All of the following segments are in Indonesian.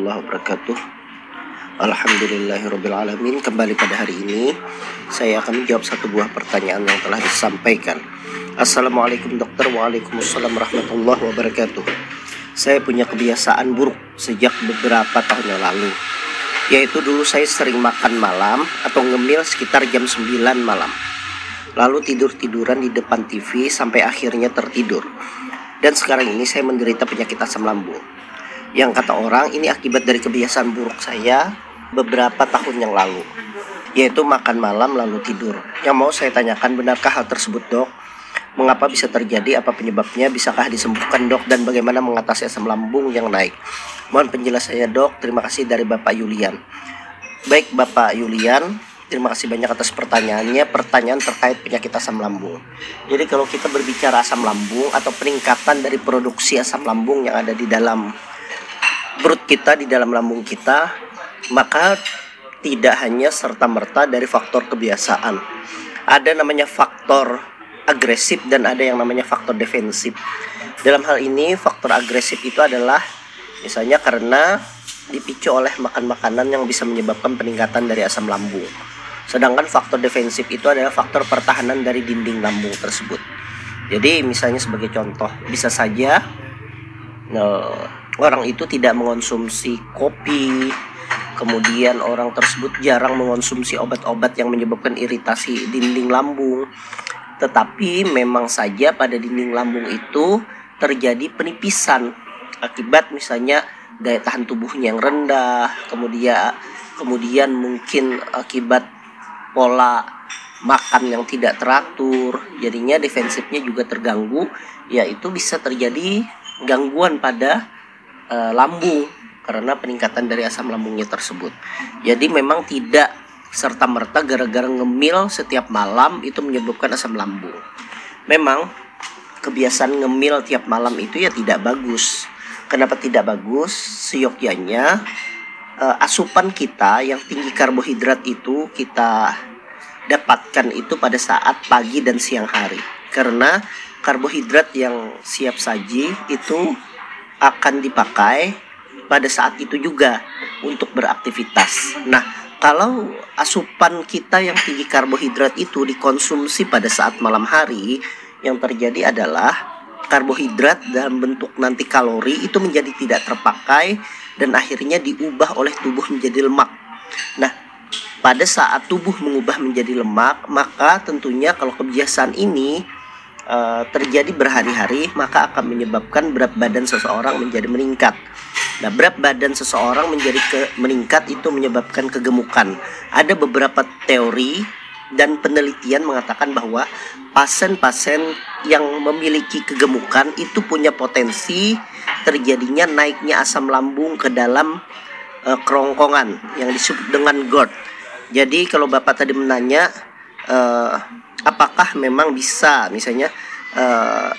Warahmatullahi wabarakatuh. Alhamdulillahirrabbilalamin Kembali pada hari ini Saya akan menjawab satu buah pertanyaan yang telah disampaikan. Assalamualaikum dokter. Waalaikumsalam warahmatullahi wabarakatuh. Saya punya kebiasaan buruk sejak beberapa tahun yang lalu. Yaitu dulu saya sering makan malam Atau ngemil sekitar jam 9 malam. Lalu tidur-tiduran di depan TV sampai akhirnya tertidur. Dan sekarang ini saya menderita penyakit asam lambung. Yang kata orang ini akibat dari kebiasaan buruk saya beberapa tahun yang lalu, yaitu makan malam lalu tidur. Yang mau saya tanyakan benarkah hal tersebut dok? Mengapa bisa terjadi? Apa penyebabnya? Bisakah disembuhkan dok? Dan bagaimana mengatasi asam lambung yang naik? Mohon penjelasannya dok. Terima kasih dari Bapak Yulian. Baik Bapak Yulian, Terima kasih banyak atas pertanyaannya. Pertanyaan terkait penyakit asam lambung. Jadi kalau kita berbicara asam lambung atau peningkatan dari produksi asam lambung yang ada di dalam perut kita, di dalam lambung kita, maka tidak hanya serta-merta dari faktor kebiasaan. Ada namanya faktor agresif dan ada yang namanya faktor defensif. Dalam hal ini faktor agresif itu adalah misalnya karena dipicu oleh makan makanan yang bisa menyebabkan peningkatan dari asam lambung. Sedangkan faktor defensif itu adalah faktor pertahanan dari dinding lambung tersebut. Jadi misalnya sebagai contoh, bisa saja uh, orang itu tidak mengonsumsi kopi, kemudian orang tersebut jarang mengonsumsi obat-obat yang menyebabkan iritasi dinding lambung. Tetapi memang saja pada dinding lambung itu terjadi penipisan akibat misalnya daya tahan tubuhnya yang rendah, kemudian kemudian mungkin akibat pola makan yang tidak teratur jadinya defensifnya juga terganggu ya itu bisa terjadi gangguan pada e, lambung karena peningkatan dari asam lambungnya tersebut. Jadi memang tidak serta merta gara-gara ngemil setiap malam itu menyebabkan asam lambung. Memang kebiasaan ngemil tiap malam itu ya tidak bagus. Kenapa tidak bagus? Seyogyanya uh, asupan kita yang tinggi karbohidrat itu kita dapatkan itu pada saat pagi dan siang hari. Karena karbohidrat yang siap saji itu akan dipakai pada saat itu juga untuk beraktivitas. Nah, kalau asupan kita yang tinggi karbohidrat itu dikonsumsi pada saat malam hari, yang terjadi adalah karbohidrat dalam bentuk nanti kalori itu menjadi tidak terpakai dan akhirnya diubah oleh tubuh menjadi lemak. Nah, pada saat tubuh mengubah menjadi lemak, maka tentunya kalau kebiasaan ini uh, terjadi berhari-hari, maka akan menyebabkan berat badan seseorang menjadi meningkat. Nah, berat badan seseorang menjadi ke, meningkat itu menyebabkan kegemukan. Ada beberapa teori dan penelitian mengatakan bahwa pasien-pasien yang memiliki kegemukan itu punya potensi terjadinya naiknya asam lambung ke dalam uh, kerongkongan yang disebut dengan GERD. Jadi kalau Bapak tadi menanya uh, apakah memang bisa misalnya uh,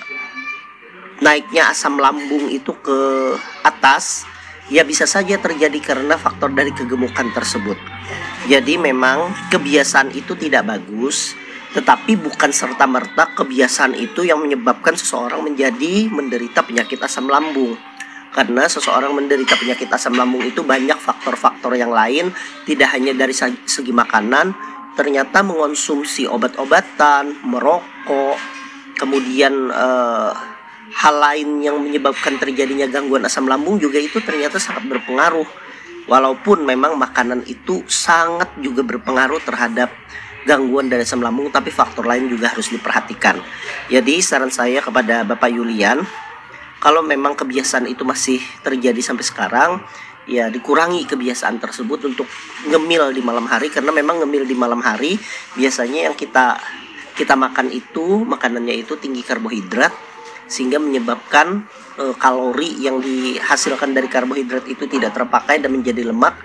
naiknya asam lambung itu ke atas ya bisa saja terjadi karena faktor dari kegemukan tersebut. Jadi memang kebiasaan itu tidak bagus, tetapi bukan serta-merta kebiasaan itu yang menyebabkan seseorang menjadi menderita penyakit asam lambung. Karena seseorang menderita penyakit asam lambung itu banyak faktor-faktor yang lain, tidak hanya dari segi makanan, ternyata mengonsumsi obat-obatan, merokok, kemudian eh, hal lain yang menyebabkan terjadinya gangguan asam lambung juga itu ternyata sangat berpengaruh. Walaupun memang makanan itu sangat juga berpengaruh terhadap gangguan dari asam lambung, tapi faktor lain juga harus diperhatikan. Jadi saran saya kepada Bapak Yulian, kalau memang kebiasaan itu masih terjadi sampai sekarang, ya dikurangi kebiasaan tersebut untuk ngemil di malam hari karena memang ngemil di malam hari biasanya yang kita kita makan itu makanannya itu tinggi karbohidrat sehingga menyebabkan e, kalori yang dihasilkan dari karbohidrat itu tidak terpakai dan menjadi lemak.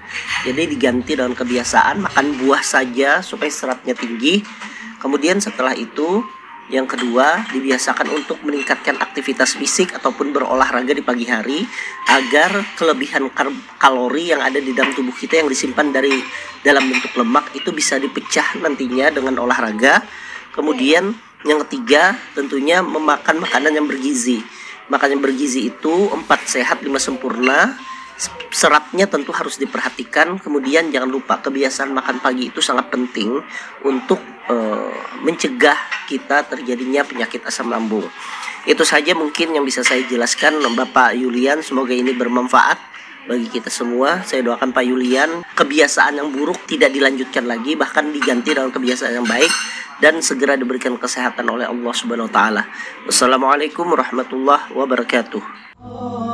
Jadi diganti dengan kebiasaan makan buah saja supaya seratnya tinggi. Kemudian setelah itu yang kedua, dibiasakan untuk meningkatkan aktivitas fisik ataupun berolahraga di pagi hari agar kelebihan kalori yang ada di dalam tubuh kita yang disimpan dari dalam bentuk lemak itu bisa dipecah nantinya dengan olahraga. Kemudian yang ketiga tentunya memakan makanan yang bergizi. Makanan yang bergizi itu empat sehat lima sempurna seratnya tentu harus diperhatikan. Kemudian jangan lupa kebiasaan makan pagi itu sangat penting untuk uh, mencegah kita terjadinya penyakit asam lambung. Itu saja mungkin yang bisa saya jelaskan Bapak Yulian. Semoga ini bermanfaat bagi kita semua. Saya doakan Pak Yulian kebiasaan yang buruk tidak dilanjutkan lagi bahkan diganti dengan kebiasaan yang baik dan segera diberikan kesehatan oleh Allah Subhanahu wa taala. Wassalamualaikum warahmatullahi wabarakatuh.